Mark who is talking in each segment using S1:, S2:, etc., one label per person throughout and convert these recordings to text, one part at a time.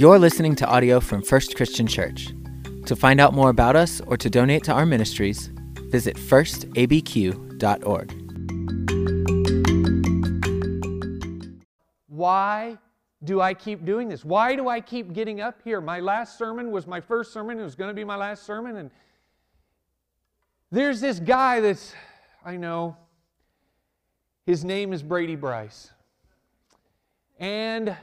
S1: You're listening to audio from First Christian Church. To find out more about us or to donate to our ministries, visit firstabq.org.
S2: Why do I keep doing this? Why do I keep getting up here? My last sermon was my first sermon. It was going to be my last sermon. And there's this guy that's, I know, his name is Brady Bryce. And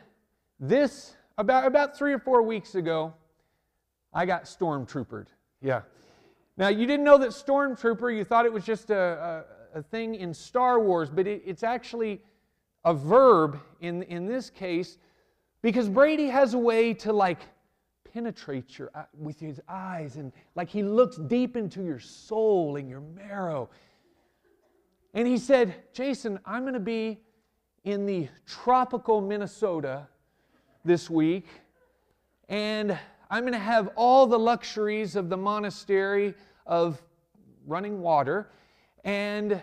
S2: this, about, about three or four weeks ago, I got stormtroopered. Yeah. Now, you didn't know that stormtrooper, you thought it was just a, a, a thing in Star Wars, but it, it's actually a verb in, in this case because Brady has a way to like penetrate your uh, with his eyes and like he looks deep into your soul and your marrow. And he said, Jason, I'm going to be in the tropical Minnesota this week, and I'm going to have all the luxuries of the monastery of running water, and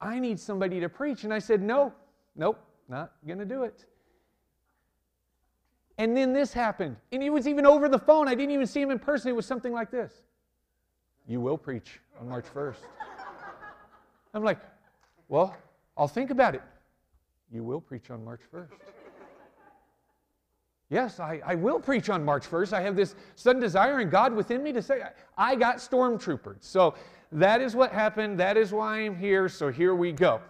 S2: I need somebody to preach. And I said, No, nope, not going to do it. And then this happened. And it was even over the phone. I didn't even see him in person. It was something like this You will preach on March 1st. I'm like, Well, I'll think about it. You will preach on March 1st. Yes, I, I will preach on March 1st. I have this sudden desire in God within me to say, I, I got stormtroopered. So that is what happened. That is why I'm here. So here we go.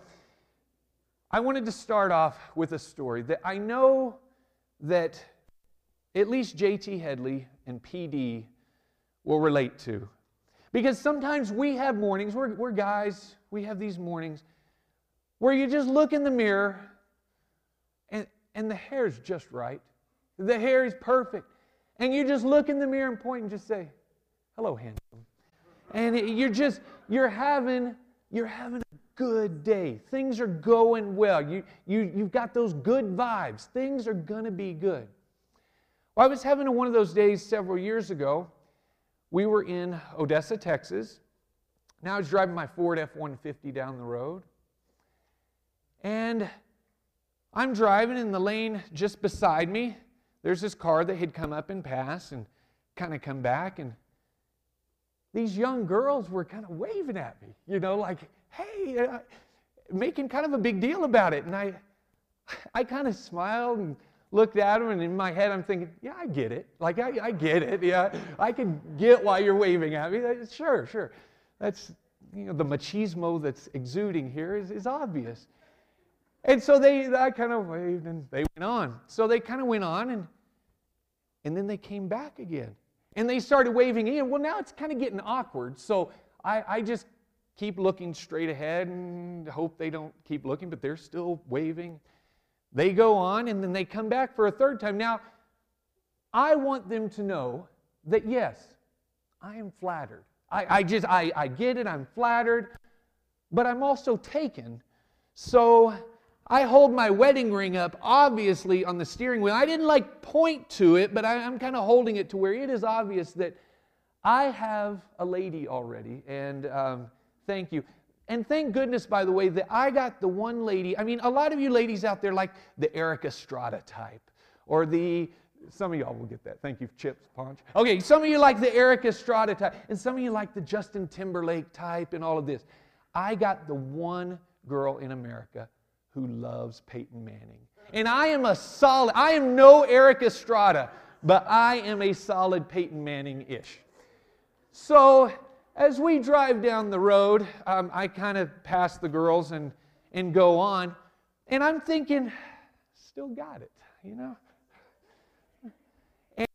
S2: I wanted to start off with a story that I know that at least JT Headley and PD will relate to. Because sometimes we have mornings, we're, we're guys, we have these mornings where you just look in the mirror and, and the hair is just right. The hair is perfect. And you just look in the mirror and point and just say, hello, handsome. And it, you're just, you're having, you're having a good day. Things are going well. You, you, you've got those good vibes. Things are going to be good. Well, I was having one of those days several years ago. We were in Odessa, Texas. Now I was driving my Ford F 150 down the road. And I'm driving in the lane just beside me. There's this car that had come up and passed and kind of come back. And these young girls were kind of waving at me, you know, like, hey, uh, making kind of a big deal about it. And I, I kind of smiled and looked at them, and in my head, I'm thinking, yeah, I get it. Like, I, I get it. Yeah, I can get why you're waving at me. Sure, sure. That's, you know, the machismo that's exuding here is, is obvious. And so they, I kind of waved and they went on. So they kind of went on and, and then they came back again. And they started waving again. Well, now it's kind of getting awkward. So I, I just keep looking straight ahead and hope they don't keep looking, but they're still waving. They go on and then they come back for a third time. Now, I want them to know that yes, I am flattered. I, I just, I, I get it, I'm flattered, but I'm also taken. So I hold my wedding ring up, obviously, on the steering wheel. I didn't like point to it, but I, am kind of holding it to where it is obvious that I have a lady already. And um, thank you. And thank goodness, by the way, that I got the one lady. I mean, a lot of you ladies out there like the Erik Estrada type, or the some of y'all will get that. Thank you, Chips Ponch. Okay, some of you like the Erik Estrada type, and some of you like the Justin Timberlake type, and all of this. I got the one girl in America who loves Peyton Manning. And I am a solid, I am no Erik Estrada, but I am a solid Peyton Manning ish. So as we drive down the road, um, I kind of pass the girls and, and go on. And I'm thinking, still got it, you know?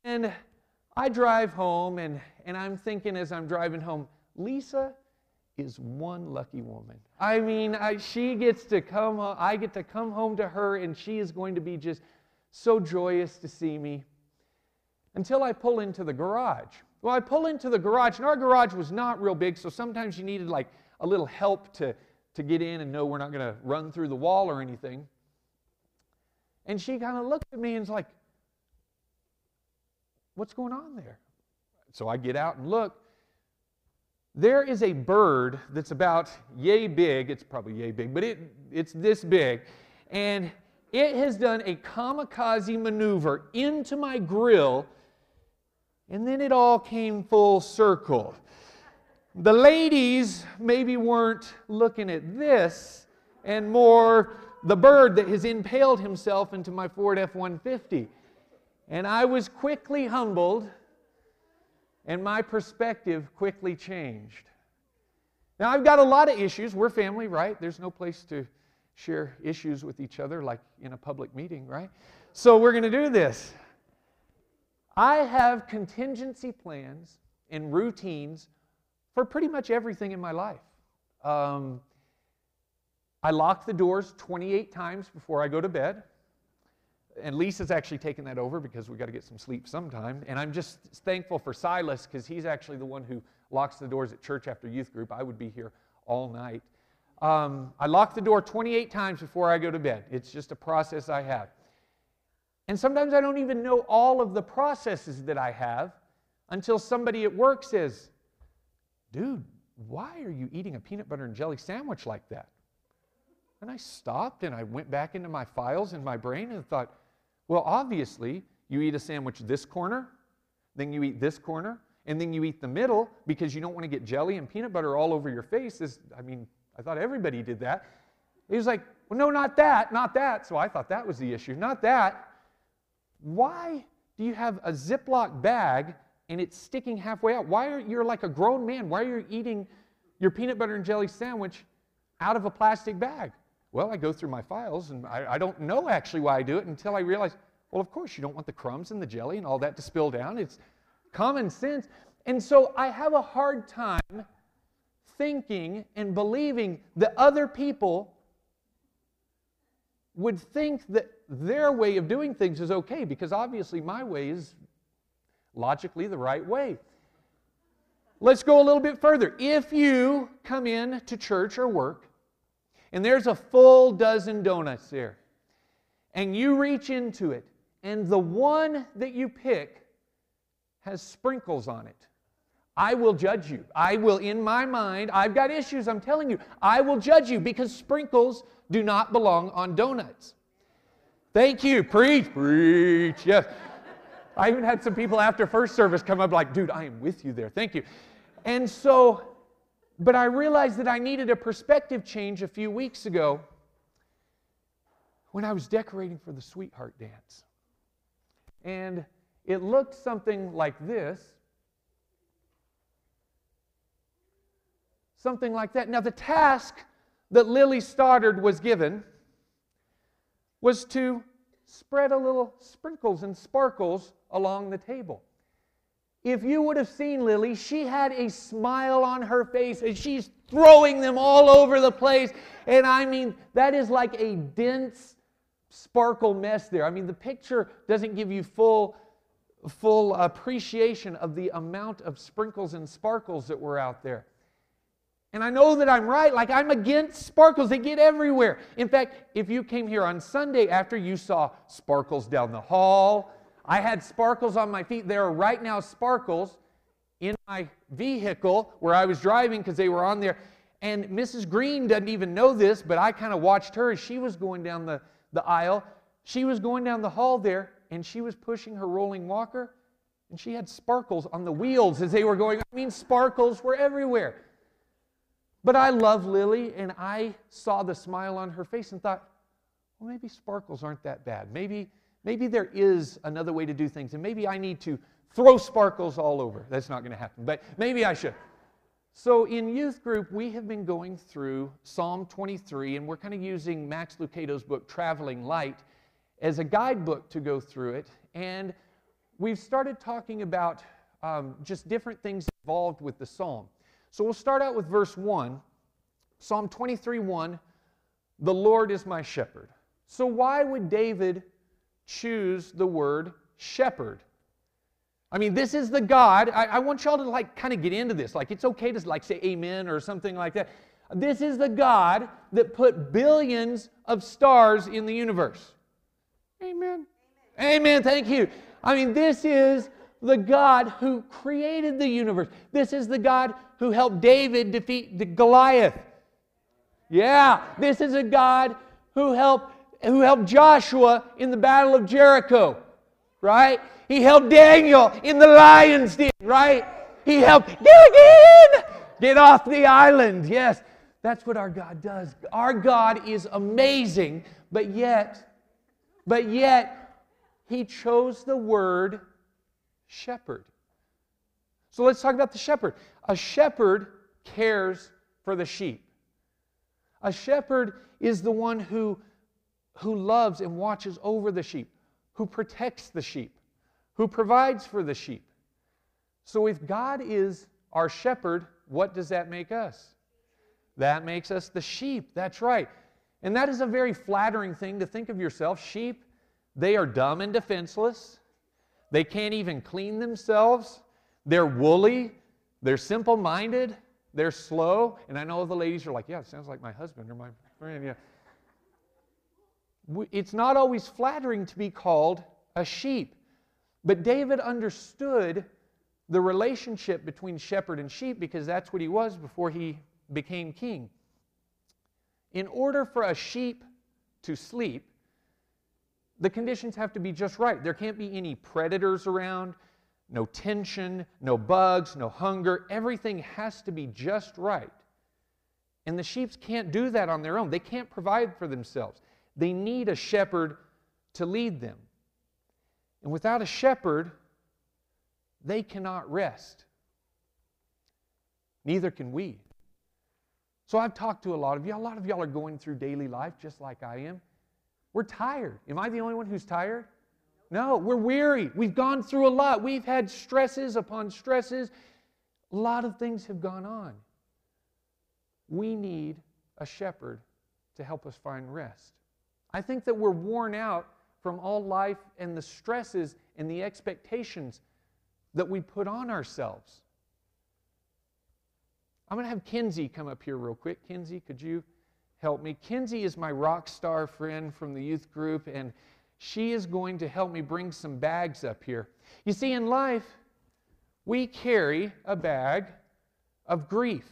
S2: And I drive home, and, and I'm thinking as I'm driving home, Lisa is one lucky woman. I mean, I, she gets to come, uh, I get to come home to her, and she is going to be just so joyous to see me until I pull into the garage. Well, I pull into the garage, and our garage was not real big, so sometimes you needed like a little help to, to get in and know we're not going to run through the wall or anything. And she kind of looked at me and was like, What's going on there? So I get out and look, there is a bird that's about yay big. It's probably yay big, but it, it's this big. And It has done a kamikaze maneuver into my grill, and then it all came full circle. The ladies maybe weren't looking at this and more the bird that has impaled himself into my Ford F 150. And I was quickly humbled, and my perspective quickly changed. Now, I've got a lot of issues. We're family, right? There's no place to share issues with each other like in a public meeting, right? So we're going to do this. I have contingency plans and routines for pretty much everything in my life. Um, I lock the doors 28 times before I go to bed. And Lisa's actually taken that over because we got to get some sleep sometime. And I'm just thankful for Silas because he's actually the one who locks the doors at church after youth group. I would be here all night. Um, I lock the door 28 times before I go to bed. It's just a process I have. And sometimes I don't even know all of the processes that I have until somebody at work says, Dude, why are you eating a peanut butter and jelly sandwich like that? And I stopped and I went back into my files in my brain and thought, well, obviously, you eat a sandwich this corner, then you eat this corner, and then you eat the middle because you don't want to get jelly and peanut butter all over your face. This, I mean, I thought everybody did that. He was like, well, no, not that, not that. So I thought that was the issue, not that. Why do you have a Ziploc bag and it's sticking halfway out? Why are you like a grown man? Why are you eating your peanut butter and jelly sandwich out of a plastic bag? Well, I go through my files and I, I, don't know actually why I do it until I realize, well, of course, you don't want the crumbs and the jelly and all that to spill down. It's common sense. And so I have a hard time thinking and believing that other people would think that their way of doing things is okay because obviously my way is logically the right way. Let's go a little bit further. If you come in to church or work and there's a full dozen donuts there. And you reach into it, and the one that you pick has sprinkles on it. I will judge you. I will, in my mind, I've got issues, I'm telling you. I will judge you because sprinkles do not belong on donuts. Thank you. Preach, preach. Yes. I even had some people after first service come up like, dude, I am with you there. Thank you. And so but I realized that I needed a perspective change a few weeks ago when I was decorating for the sweetheart dance. And it looked something like this. Something like that. Now, the task that Lily Stoddard was given was to spread a little sprinkles and sparkles along the table. If you would have seen Lily, she had a smile on her face and she's throwing them all over the place. And I mean, that is like a dense sparkle mess there. I mean, the picture doesn't give you full full appreciation of the amount of sprinkles and sparkles that were out there. And I know that I'm right. Like, I'm against sparkles. They get everywhere. In fact, if you came here on Sunday after you saw sparkles down the hall, I had sparkles on my feet. There are right now sparkles in my vehicle where I was driving because they were on there. And Mrs. Green doesn't even know this, but I kind of watched her as she was going down the, the aisle. She was going down the hall there and she was pushing her rolling walker and she had sparkles on the wheels as they were going. I mean, sparkles were everywhere. But I love Lily and I saw the smile on her face and thought, well, maybe sparkles aren't that bad. Maybe Maybe there is another way to do things, and maybe I need to throw sparkles all over. That's not going to happen, but maybe I should. So, in youth group, we have been going through Psalm 23, and we're kind of using Max Lucado's book, Traveling Light, as a guidebook to go through it. And we've started talking about um, just different things involved with the psalm. So, we'll start out with verse 1. Psalm 23 1 The Lord is my shepherd. So, why would David choose the word shepherd. I mean, this is the God. I, I want y'all to like kind of get into this. Like, it's okay to like say amen or something like that. This is the God that put billions of stars in the universe. Amen. Amen. amen. Thank you. I mean, this is the God who created the universe. This is the God who helped David defeat the Goliath. Yeah, this is a God who helped who helped Joshua in the battle of Jericho, right? He helped Daniel in the lion's den, right? He helped Gilligan get off the island. Yes, that's what our God does. Our God is amazing, but yet, but yet, He chose the word shepherd. So let's talk about the shepherd. A shepherd cares for the sheep. A shepherd is the one who, who loves and watches over the sheep, who protects the sheep, who provides for the sheep. So if God is our shepherd, what does that make us? That makes us the sheep. That's right. And that is a very flattering thing to think of yourself. Sheep, they are dumb and defenseless. They can't even clean themselves. They're woolly. They're simple minded. They're slow. And I know the ladies are like, yeah, it sounds like my husband or my friend. Yeah. It's not always flattering to be called a sheep. But David understood the relationship between shepherd and sheep because that's what he was before he became king. In order for a sheep to sleep, the conditions have to be just right. There can't be any predators around, no tension, no bugs, no hunger. Everything has to be just right. And the sheep can't do that on their own. They can't provide for themselves. They need a shepherd to lead them. And without a shepherd, they cannot rest. Neither can we. So I've talked to a lot of you. A lot of y'all are going through daily life just like I am. We're tired. Am I the only one who's tired? No, we're weary. We've gone through a lot. We've had stresses upon stresses. A lot of things have gone on. We need a shepherd to help us find rest. I think that we're worn out from all life and the stresses and the expectations that we put on ourselves. I'm going to have Kinsey come up here real quick. Kinsey, could you help me? Kinsey is my rock star friend from the youth group, and she is going to help me bring some bags up here. You see, in life, we carry a bag of grief.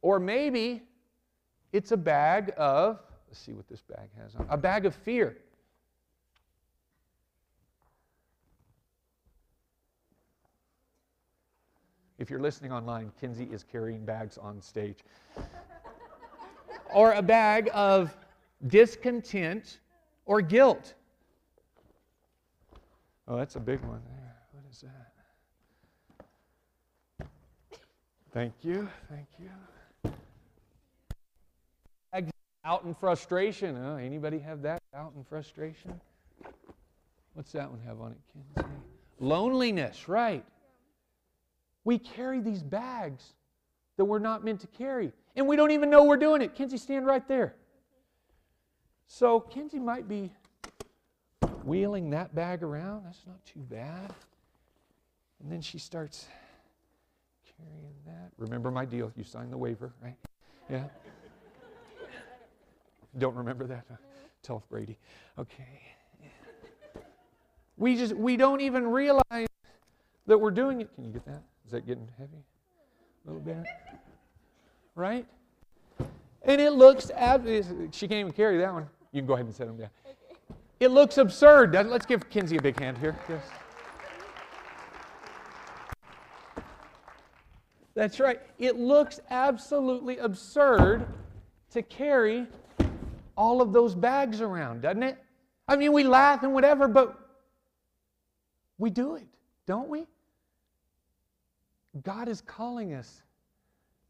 S2: Or maybe it's a bag of, let's see what this bag has on, a bag of fear. If you're listening online, Kinsey is carrying bags on stage. or a bag of discontent or guilt. Oh, that's a big one there. What is that? Thank you. Thank you. Out in frustration. Oh, anybody have that? Out in frustration? What's that one have on it, Kenzie? Loneliness, right. We carry these bags that we're not meant to carry. And we don't even know we're doing it. Kenzie, stand right there. So Kenzie might be wheeling that bag around. That's not too bad. And then she starts carrying that. Remember my deal. You signed the waiver, right? Yeah. Don't remember that? Tell Brady. Okay. We just we don't even realize that we're doing it. Can you get that? Is that getting heavy? A little bit? Right? And it looks, ab- she can't even carry that one. You can go ahead and set them down. It looks absurd. Let's give Kinsey a big hand here. Yes. That's right. It looks absolutely absurd to carry all of those bags around, doesn't it? I mean, we laugh and whatever, but we do it, don't we? God is calling us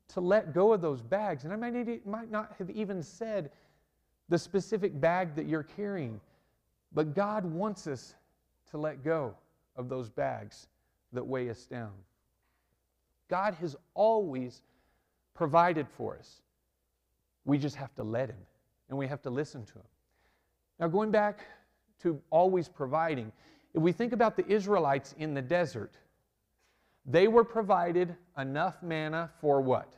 S2: to let go of those bags. And I might, not have even said the specific bag that you're carrying, but God wants us to let go of those bags that weigh us down. God has always provided for us. We just have to let Him and we have to listen to Him. Now, going back to always providing, if we think about the Israelites in the desert, they were provided enough manna for what?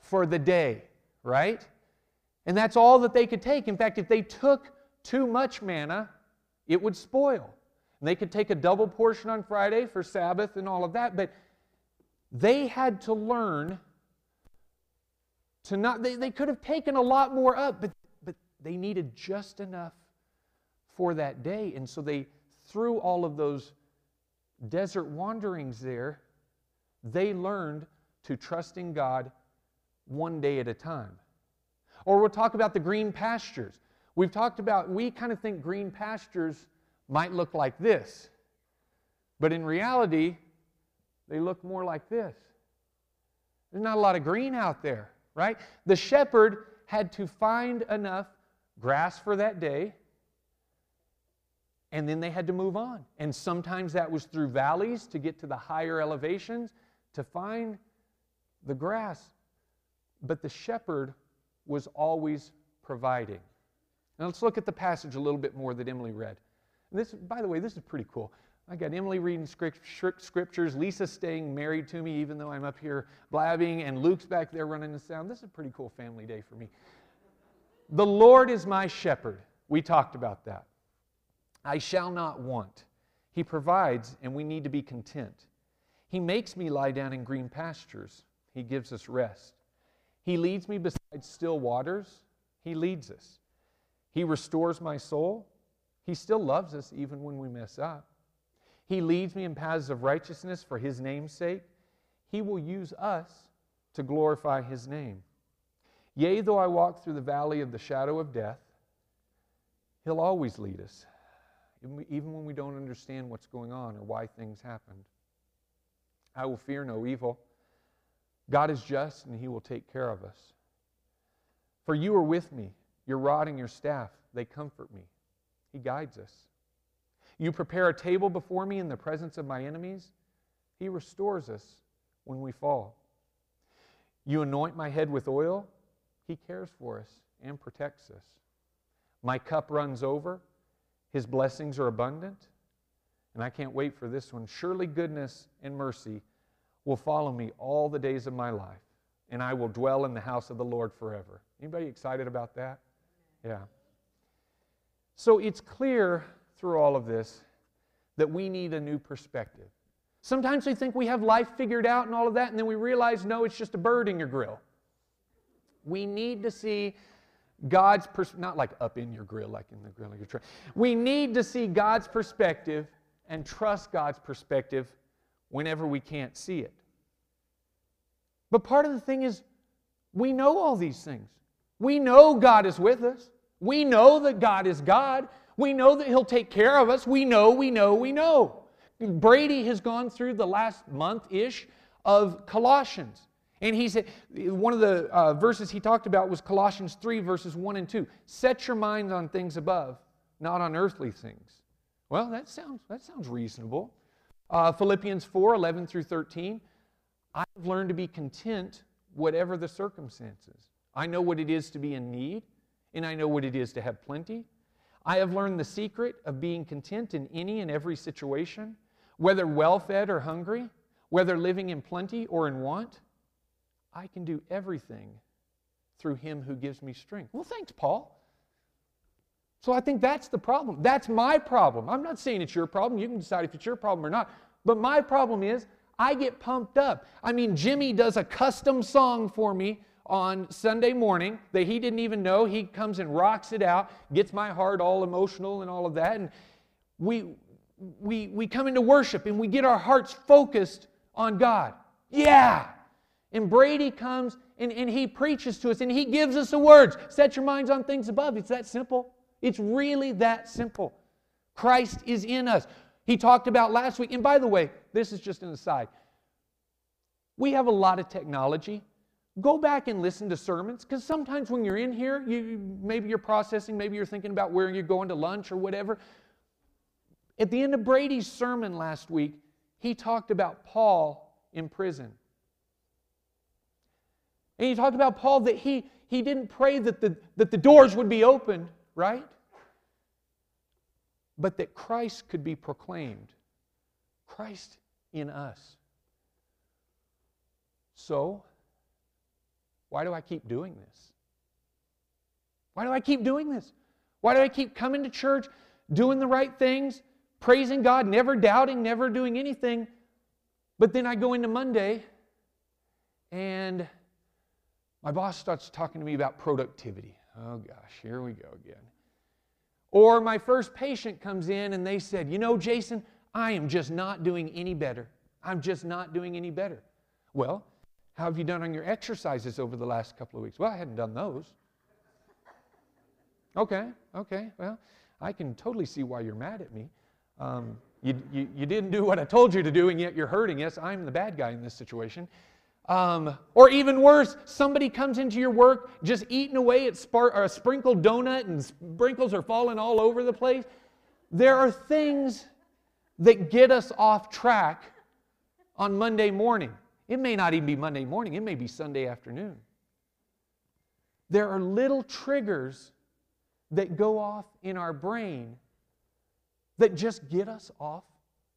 S2: For the day, right? And that's all that they could take. In fact, if they took too much manna, it would spoil. And they could take a double portion on Friday for Sabbath and all of that, but they had to learn to not, they, they could have taken a lot more up, but, but they needed just enough for that day. And so they, through all of those desert wanderings there, they learned to trust in God one day at a time. Or we'll talk about the green pastures. We've talked about, we kind of think green pastures might look like this. But in reality, they look more like this. There's not a lot of green out there, right? The shepherd had to find enough grass for that day, and then they had to move on. And sometimes that was through valleys to get to the higher elevations to find the grass. But the shepherd was always providing. Now let's look at the passage a little bit more that Emily read. This, by the way, this is pretty cool. I got Emily reading scriptures, Lisa staying married to me, even though I'm up here blabbing, and Luke's back there running the sound. This is a pretty cool family day for me. The Lord is my shepherd. We talked about that. I shall not want. He provides, and we need to be content. He makes me lie down in green pastures. He gives us rest. He leads me beside still waters. He leads us. He restores my soul. He still loves us even when we mess up. He leads me in paths of righteousness for His name's sake. He will use us to glorify His name. Yea, though I walk through the valley of the shadow of death, He'll always lead us, even when we don't understand what's going on or why things happened. I will fear no evil. God is just and He will take care of us. For you are with me, your rod and your staff, they comfort me. He guides us. You prepare a table before me in the presence of my enemies. He restores us when we fall. You anoint my head with oil. He cares for us and protects us. My cup runs over. His blessings are abundant. And I can't wait for this one. Surely goodness and mercy will follow me all the days of my life, and I will dwell in the house of the Lord forever. Anybody excited about that? Yeah. So it's clear through all of this that we need a new perspective. Sometimes we think we have life figured out and all of that, and then we realize, no, it's just a bird in your grill. We need to see God's pers- not like up in your grill, like in the grill of your truck. We need to see God's perspective and trust God's perspective whenever we can't see it. But part of the thing is, we know all these things. We know God is with us. We know that God is God. We know that He'll take care of us. We know, we know, we know. Brady has gone through the last month ish of Colossians. And he said, one of the uh, verses he talked about was Colossians 3, verses 1 and 2. Set your minds on things above, not on earthly things. Well, that sounds, that sounds reasonable. Uh, Philippians 4, 11 through 13. I've learned to be content whatever the circumstances. I know what it is to be in need, and I know what it is to have plenty. I have learned the secret of being content in any and every situation, whether well fed or hungry, whether living in plenty or in want. I can do everything through him who gives me strength. Well, thanks, Paul. So I think that's the problem. That's my problem. I'm not saying it's your problem. You can decide if it's your problem or not. But my problem is I get pumped up. I mean, Jimmy does a custom song for me on Sunday morning that he didn't even know. He comes and rocks it out, gets my heart all emotional and all of that. And we, we, we come into worship and we get our hearts focused on God. Yeah. And Brady comes and, and he preaches to us and he gives us the words set your minds on things above. It's that simple. It's really that simple. Christ is in us. He talked about last week, and by the way, this is just an aside. We have a lot of technology Go back and listen to sermons because sometimes when you're in here, you, maybe you're processing, maybe you're thinking about where you're going to lunch or whatever. At the end of Brady's sermon last week, he talked about Paul in prison. And he talked about Paul that he, he didn't pray that the, that the doors would be opened, right? But that Christ could be proclaimed. Christ in us. So, why do I keep doing this? Why do I keep doing this? Why do I keep coming to church, doing the right things, praising God, never doubting, never doing anything? But then I go into Monday and My boss starts talking to me about productivity. Oh gosh, here we go again. Or my first patient comes in and they said, You know, Jason, I am just not doing any better. I'm just not doing any better. Well, how have you done on your exercises over the last couple of weeks? Well, I hadn't done those. Okay, okay, well, I can totally see why you're mad at me. Um, you, you, you, didn't do what I told you to do, and yet you're hurting. Yes, I'm the bad guy in this situation. Um, or even worse, somebody comes into your work just eating away at spar- a sprinkled donut and sprinkles are falling all over the place. There are things that get us off track on Monday morning. It may not even be Monday morning, it may be Sunday afternoon. There are little triggers that go off in our brain that just get us off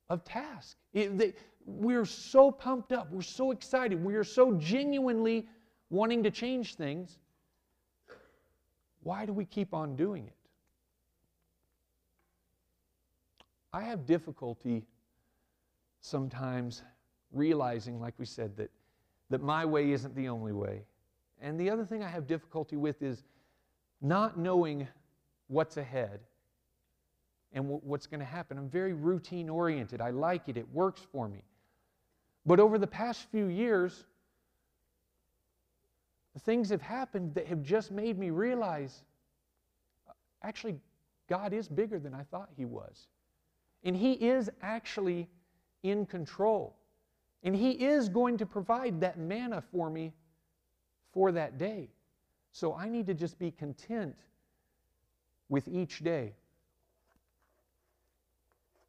S2: of task. It, they, we're so pumped up, we're so excited, we are so genuinely wanting to change things. Why do we keep on doing it? I have difficulty sometimes realizing, like we said, that, that my way isn't the only way. And the other thing I have difficulty with is not knowing what's ahead and what's going to happen. I'm very routine oriented. I like it, it works for me. But over the past few years, things have happened that have just made me realize uh, actually, God is bigger than I thought He was. And He is actually in control. And He is going to provide that manna for me for that day. So I need to just be content with each day.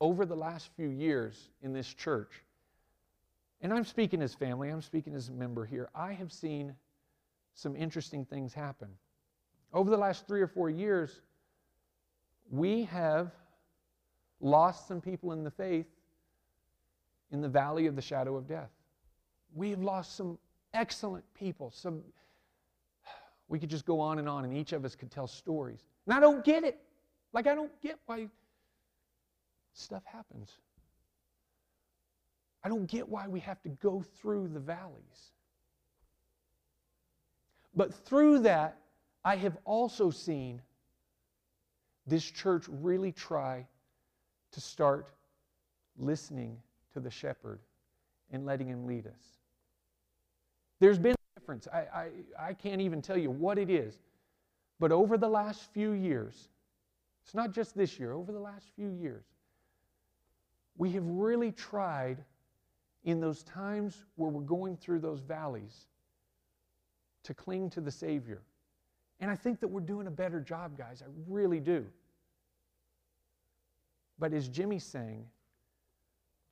S2: Over the last few years in this church, and I'm speaking as family, I'm speaking as a member here, I have seen some interesting things happen. Over the last three or four years, we have lost some people in the faith in the valley of the shadow of death. We have lost some excellent people. Some we could just go on and on, and each of us could tell stories. And I don't get it. Like I don't get why stuff happens. I don't get why we have to go through the valleys. But through that, I have also seen this church really try to start listening to the shepherd and letting him lead us. There's been a difference. I, I, I can't even tell you what it is. But over the last few years, it's not just this year, over the last few years, we have really tried in those times where we're going through those valleys to cling to the Savior. And I think that we're doing a better job, guys. I really do. But as Jimmy sang,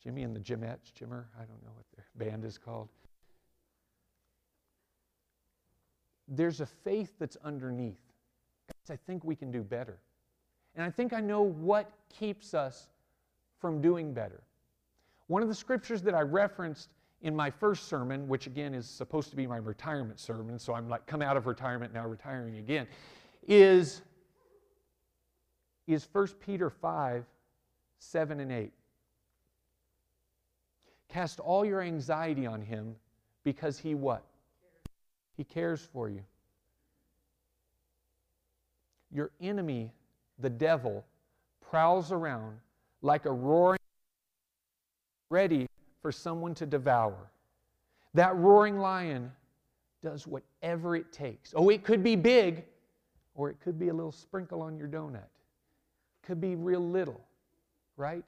S2: Jimmy and the Jimettes, Jimmer, I don't know what their band is called. There's a faith that's underneath. I think we can do better. And I think I know what keeps us from doing better. One of the scriptures that I referenced in my first sermon, which again is supposed to be my retirement sermon, so I'm like come out of retirement now retiring again, is, is 1 Peter 5, 7 and 8. Cast all your anxiety on him because he what? He cares for you. Your enemy, the devil, prowls around like a roaring, ready for someone to devour. That roaring lion does whatever it takes. Oh, it could be big, or it could be a little sprinkle on your donut. It could be real little, right?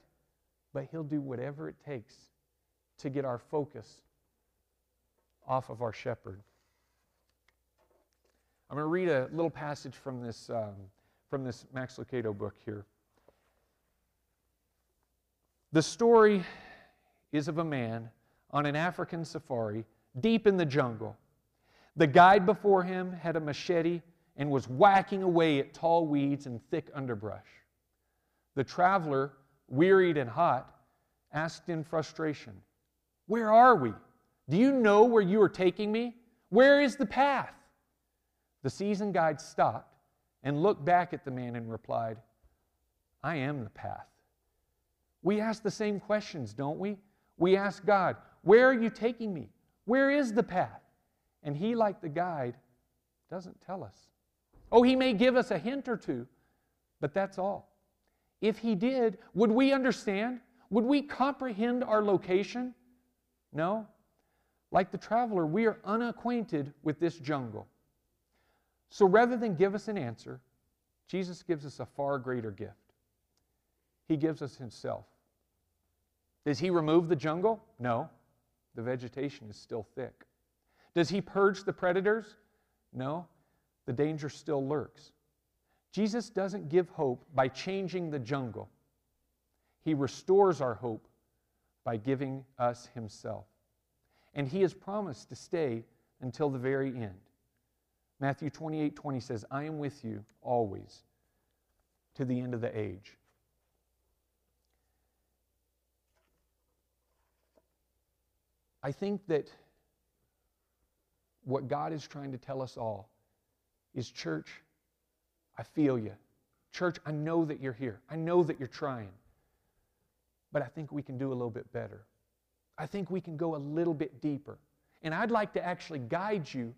S2: But he'll do whatever it takes to get our focus off of our shepherd. I'm going to read a little passage from this, um, from this Max Lucado book here. The story is of a man on an African safari deep in the jungle. The guide before him had a machete and was whacking away at tall weeds and thick underbrush. The traveler, wearied and hot, asked in frustration, Where are we? Do you know where you are taking me? Where is the path? The seasoned guide stopped and looked back at the man and replied, I am the path. We ask the same questions, don't we? We ask God, Where are you taking me? Where is the path? And he, like the guide, Doesn't tell us. Oh, he may give us a hint or two, but that's all. If he did, would we understand? Would we comprehend our location? No. Like the traveler, we are unacquainted with this jungle. So rather than give us an answer, Jesus gives us a far greater gift. He gives us Himself. Does He remove the jungle? No. The vegetation is still thick. Does He purge the predators? No. The danger still lurks. Jesus doesn't give hope by changing the jungle, He restores our hope by giving us Himself. And He has promised to stay until the very end. Matthew 28 20 says, I am with you always to the end of the age. I think that what God is trying to tell us all is church, I feel you. Church, I know that you're here. I know that you're trying. But I think we can do a little bit better. I think we can go a little bit deeper. And I'd like to actually guide you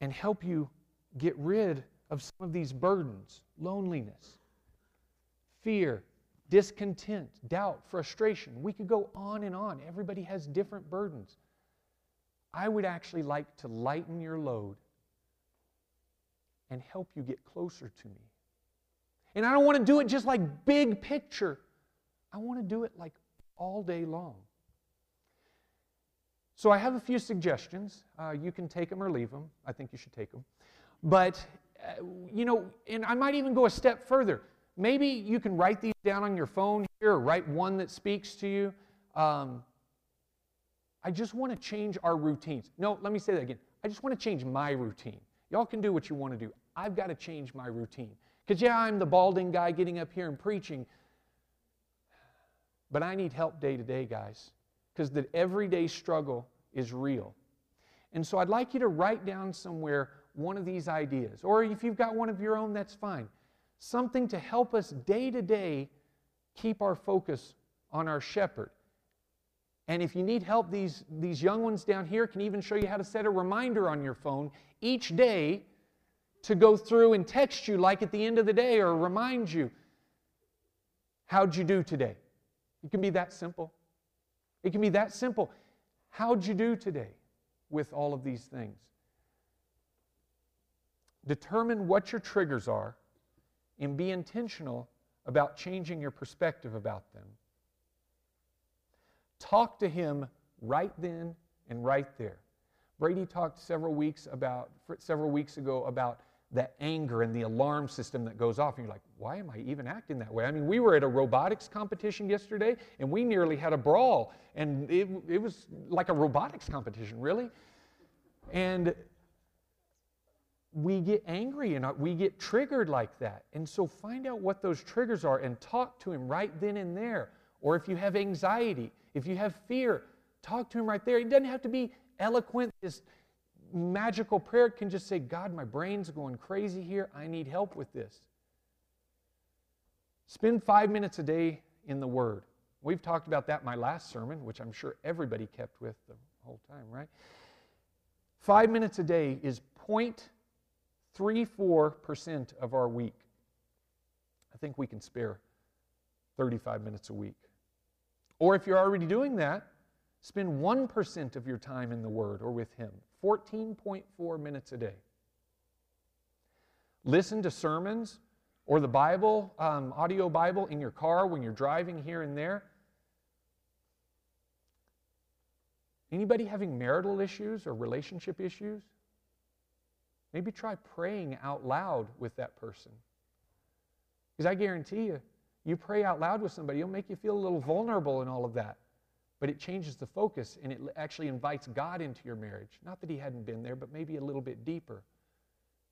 S2: and help you get rid of some of these burdens loneliness, fear, discontent, doubt, frustration. We could go on and on. Everybody has different burdens. I would actually like to lighten your load and help you get closer to me. And I don't want to do it just like big picture, I want to do it like all day long. So I have a few suggestions. Uh, you can take them or leave them. I think you should take them. But, uh, you know, and I might even go a step further. Maybe you can write these down on your phone here or write one that speaks to you. Um, I just want to change our routines. No, let me say that again. I just want to change my routine. Y'all can do what you want to do. I've got to change my routine. Because, yeah, I'm the balding guy getting up here and preaching, but I need help day to day, guys, because the everyday struggle is real. And so I'd like you to write down somewhere one of these ideas. Or if you've got one of your own, that's fine. Something to help us day to day keep our focus on our shepherd. And if you need help, these, these young ones down here can even show you how to set a reminder on your phone each day to go through and text you, like at the end of the day, or remind you, How'd you do today? It can be that simple. It can be that simple. How'd you do today with all of these things? Determine what your triggers are and be intentional about changing your perspective about them. Talk to him right then and right there. Brady talked several weeks about several weeks ago about that anger and the alarm system that goes off. And you're like, why am I even acting that way? I mean, we were at a robotics competition yesterday and we nearly had a brawl. And it, it was like a robotics competition, really. And we get angry and uh, we get triggered like that. And so find out what those triggers are and talk to him right then and there. Or if you have anxiety, if you have fear, talk to him right there. It doesn't have to be eloquent, this magical prayer. Can just say, God, my brain's going crazy here. I need help with this. Spend five minutes a day in the Word. We've talked about that in my last sermon, which I'm sure everybody kept with the whole time, right? Five minutes a day is 0.34% of our week. I think we can spare 35 minutes a week. Or if you're already doing that, spend 1% of your time in the Word or with Him, 14.4 minutes a day. Listen to sermons or the Bible, um, audio Bible in your car when you're driving here and there. Anybody having marital issues or relationship issues? Maybe try praying out loud with that person. Because I guarantee you, you pray out loud with somebody, it'll make you feel a little vulnerable and all of that. But it changes the focus and it actually invites God into your marriage. Not that He hadn't been there, but maybe a little bit deeper.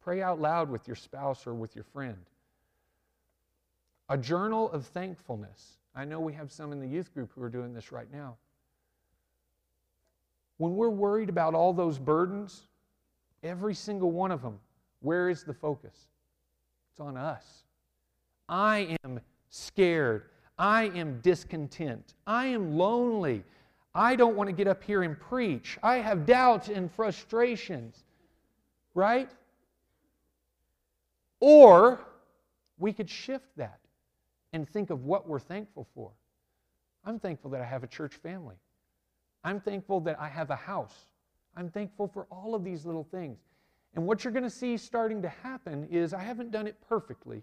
S2: Pray out loud with your spouse or with your friend. A journal of thankfulness. I know we have some in the youth group who are doing this right now. When we're worried about all those burdens, every single one of them, where is the focus? It's on us. I am scared. I am discontent. I am lonely. I don't want to get up here and preach. I have doubts and frustrations, right? Or we could shift that and think of what we're thankful for. I'm thankful that I have a church family. I'm thankful that I have a house. I'm thankful for all of these little things. And what you're going to see starting to happen is I haven't done it perfectly,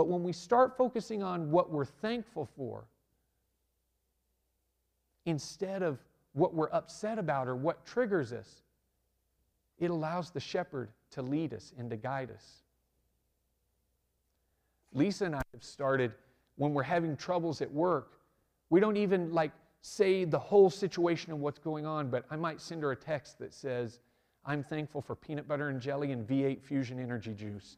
S2: but when we start focusing on what we're thankful for, instead of what we're upset about or what triggers us, it allows the shepherd to lead us and to guide us. Lisa and I have started when we're having troubles at work. We don't even like say the whole situation of what's going on, but I might send her a text that says, I'm thankful for peanut butter and jelly and V8 Fusion Energy Juice.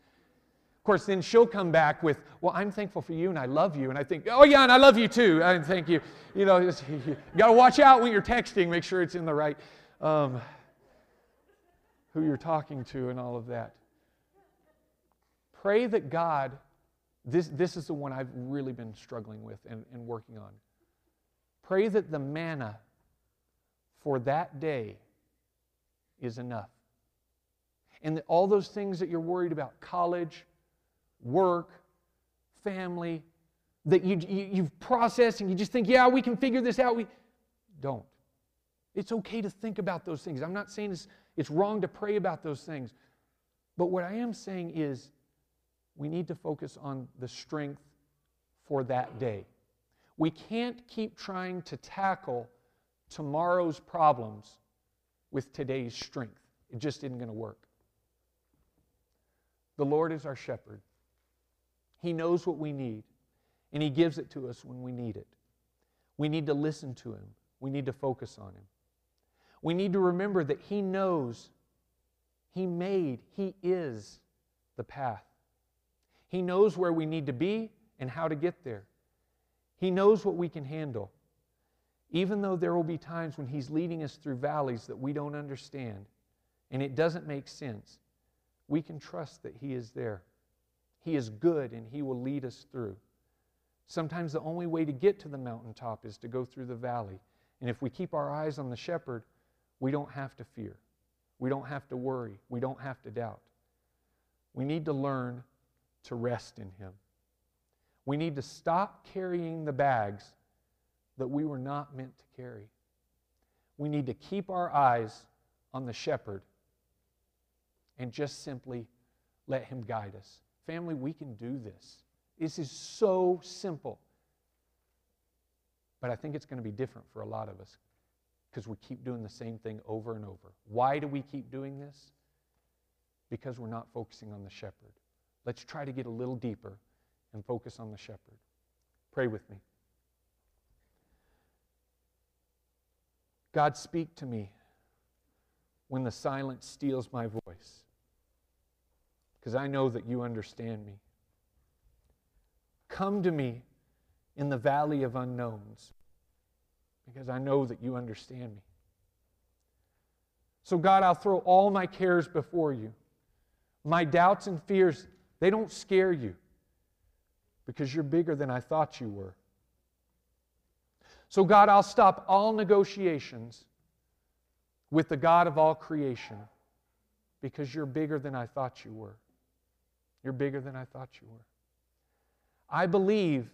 S2: Of course, then she'll come back with, Well, I'm thankful for you and I love you. And I think, Oh, yeah, and I love you too. And thank you. You know, you got to watch out when you're texting, make sure it's in the right, um, who you're talking to and all of that. Pray that God, this, this is the one I've really been struggling with and, and working on. Pray that the manna for that day is enough. And all those things that you're worried about college, work, family, that you, you, have processed and you just think, yeah, we can figure this out. We don't. It's okay to think about those things. I'm not saying it's, it's wrong to pray about those things. But what I am saying is we need to focus on the strength for that day. We can't keep trying to tackle tomorrow's problems with today's strength. It just isn't going to work. The Lord is our shepherd. He knows what we need, and He gives it to us when we need it. We need to listen to Him, we need to focus on Him. We need to remember that He knows, He made, He is the path. He knows where we need to be and how to get there. He knows what we can handle. Even though there will be times when He's leading us through valleys that we don't understand and it doesn't make sense, we can trust that He is there. He is good and He will lead us through. Sometimes the only way to get to the mountaintop is to go through the valley. And if we keep our eyes on the shepherd, we don't have to fear. We don't have to worry. We don't have to doubt. We need to learn to rest in Him. We need to stop carrying the bags that we were not meant to carry. We need to keep our eyes on the shepherd and just simply let him guide us. Family, we can do this. This is so simple. But I think it's going to be different for a lot of us because we keep doing the same thing over and over. Why do we keep doing this? Because we're not focusing on the shepherd. Let's try to get a little deeper and focus on the shepherd. Pray with me. God, speak to me when the silence steals my voice, because I know that you understand me. Come to me in the valley of unknowns, because I know that you understand me. So, God, I'll throw all my cares before you. My doubts and fears, they don't scare you because you're bigger than I thought you were. So, God, I'll stop all negotiations with the God of all creation because you're bigger than I thought you were. You're bigger than I thought you were. I believe,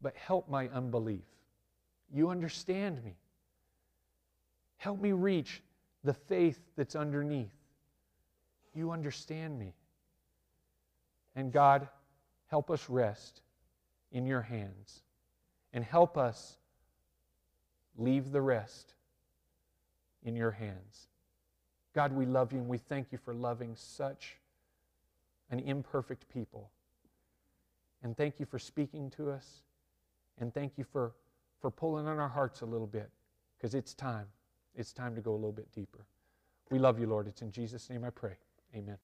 S2: but help my unbelief. You understand me. Help me reach the faith that's underneath. You understand me. And God, help us rest in your hands and help us Leave the rest in your hands. God, we love you and we thank you for loving such an imperfect people. And thank you for speaking to us. And thank you for, for pulling on our hearts a little bit because it's time. It's time to go a little bit deeper. We love you, Lord. It's in Jesus' name I pray. Amen.